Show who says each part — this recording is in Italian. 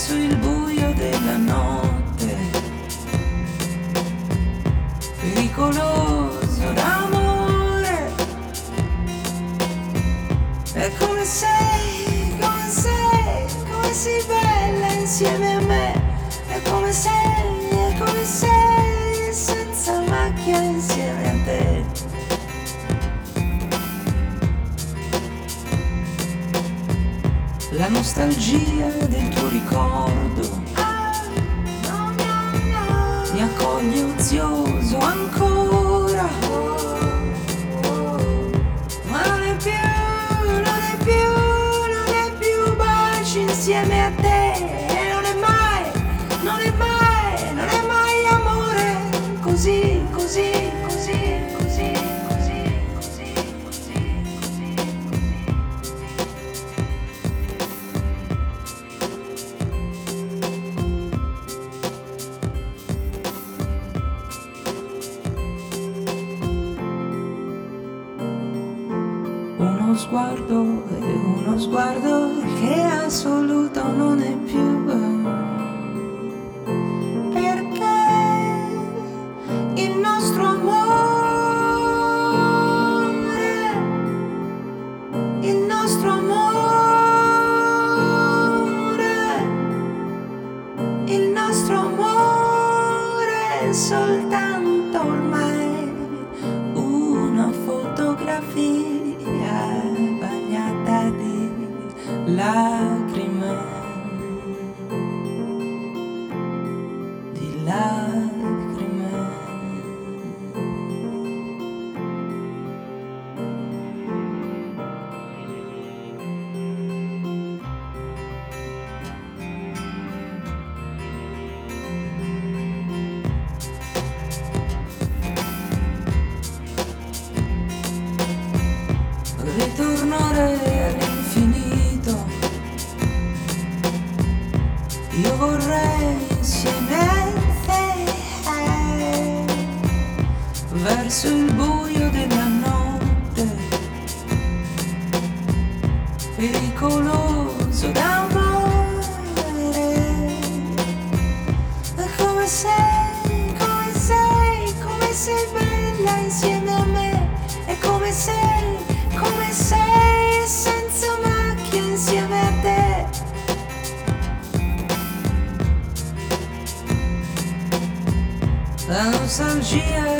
Speaker 1: attraverso il buio della notte. Pericoloso d'amore. E come sei, come sei, come sei bella insieme a me. E come sei. La nostalgia del tuo ricordo Uno sguardo e uno sguardo che assoluto non è più. Perché il nostro amore, il nostro amore, il nostro amore è soltanto ormai lacrime, Io vorrei te verso il buio della notte, pericoloso d'amore. Ma come sei, come sei, come sei La nostalgia